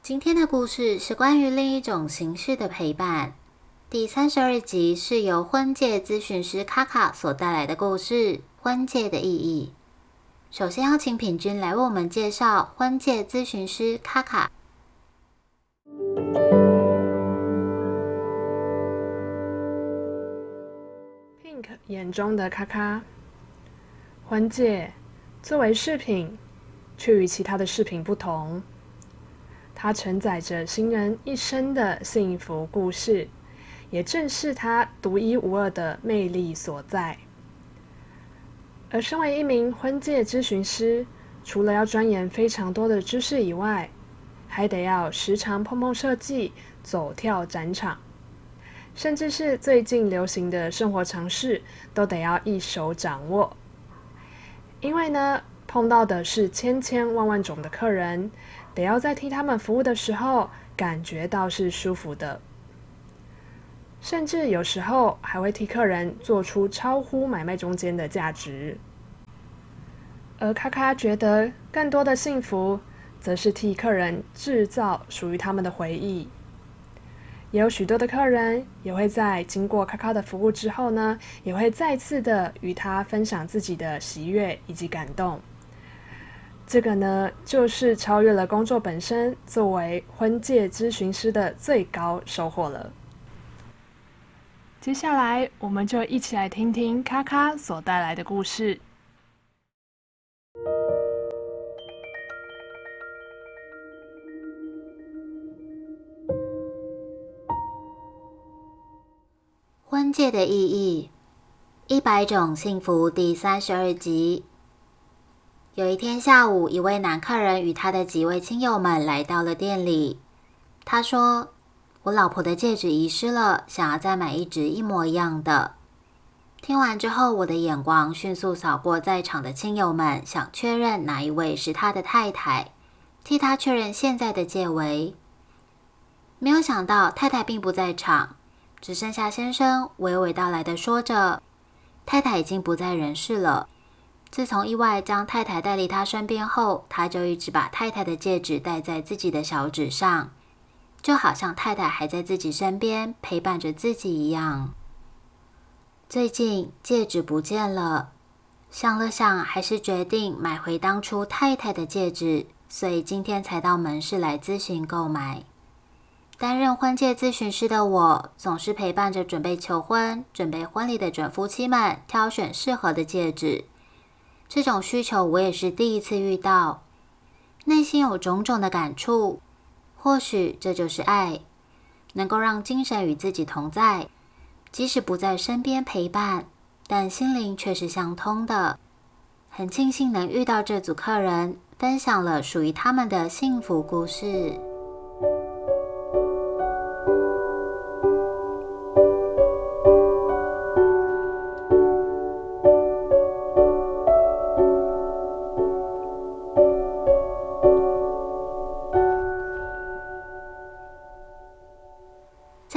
今天的故事是关于另一种形式的陪伴。第三十二集是由婚介咨询师卡卡所带来的故事《婚介的意义》。首先，邀请品君来为我们介绍婚介咨询师卡卡。Pink 眼中的卡卡，婚戒作为饰品，却与其他的饰品不同。它承载着新人一生的幸福故事，也正是它独一无二的魅力所在。而身为一名婚介咨询师，除了要钻研非常多的知识以外，还得要时常碰碰设计、走跳展场，甚至是最近流行的生活常识，都得要一手掌握。因为呢，碰到的是千千万万种的客人。得要在替他们服务的时候，感觉到是舒服的，甚至有时候还会替客人做出超乎买卖中间的价值。而咔咔觉得更多的幸福，则是替客人制造属于他们的回忆。也有许多的客人也会在经过咔咔的服务之后呢，也会再次的与他分享自己的喜悦以及感动。这个呢，就是超越了工作本身，作为婚介咨询师的最高收获了。接下来，我们就一起来听听咔咔所带来的故事。婚戒的意义，一百种幸福第三十二集。有一天下午，一位男客人与他的几位亲友们来到了店里。他说：“我老婆的戒指遗失了，想要再买一只一模一样的。”听完之后，我的眼光迅速扫过在场的亲友们，想确认哪一位是他的太太，替他确认现在的戒围。没有想到太太并不在场，只剩下先生娓娓道来的说着：“太太已经不在人世了。”自从意外将太太带离他身边后，他就一直把太太的戒指戴在自己的小指上，就好像太太还在自己身边陪伴着自己一样。最近戒指不见了，想了想，还是决定买回当初太太的戒指，所以今天才到门市来咨询购买。担任婚戒咨询师的我，总是陪伴着准备求婚、准备婚礼的准夫妻们挑选适合的戒指。这种需求我也是第一次遇到，内心有种种的感触。或许这就是爱，能够让精神与自己同在，即使不在身边陪伴，但心灵却是相通的。很庆幸能遇到这组客人，分享了属于他们的幸福故事。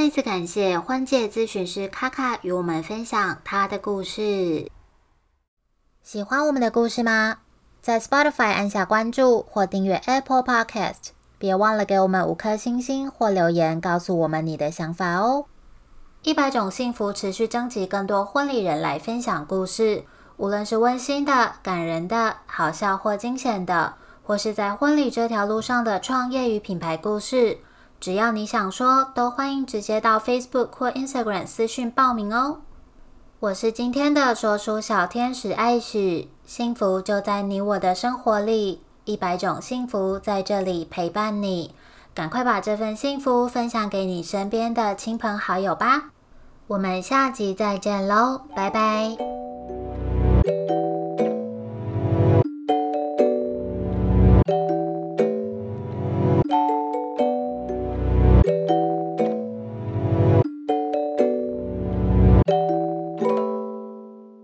再次感谢婚介咨询师卡卡与我们分享他的故事。喜欢我们的故事吗？在 Spotify 按下关注或订阅 Apple Podcast，别忘了给我们五颗星星或留言，告诉我们你的想法哦。一百种幸福持续征集更多婚礼人来分享故事，无论是温馨的、感人的、好笑或惊险的，或是在婚礼这条路上的创业与品牌故事。只要你想说，都欢迎直接到 Facebook 或 Instagram 私讯报名哦。我是今天的说书小天使艾许，幸福就在你我的生活里，一百种幸福在这里陪伴你。赶快把这份幸福分享给你身边的亲朋好友吧。我们下集再见喽，拜拜。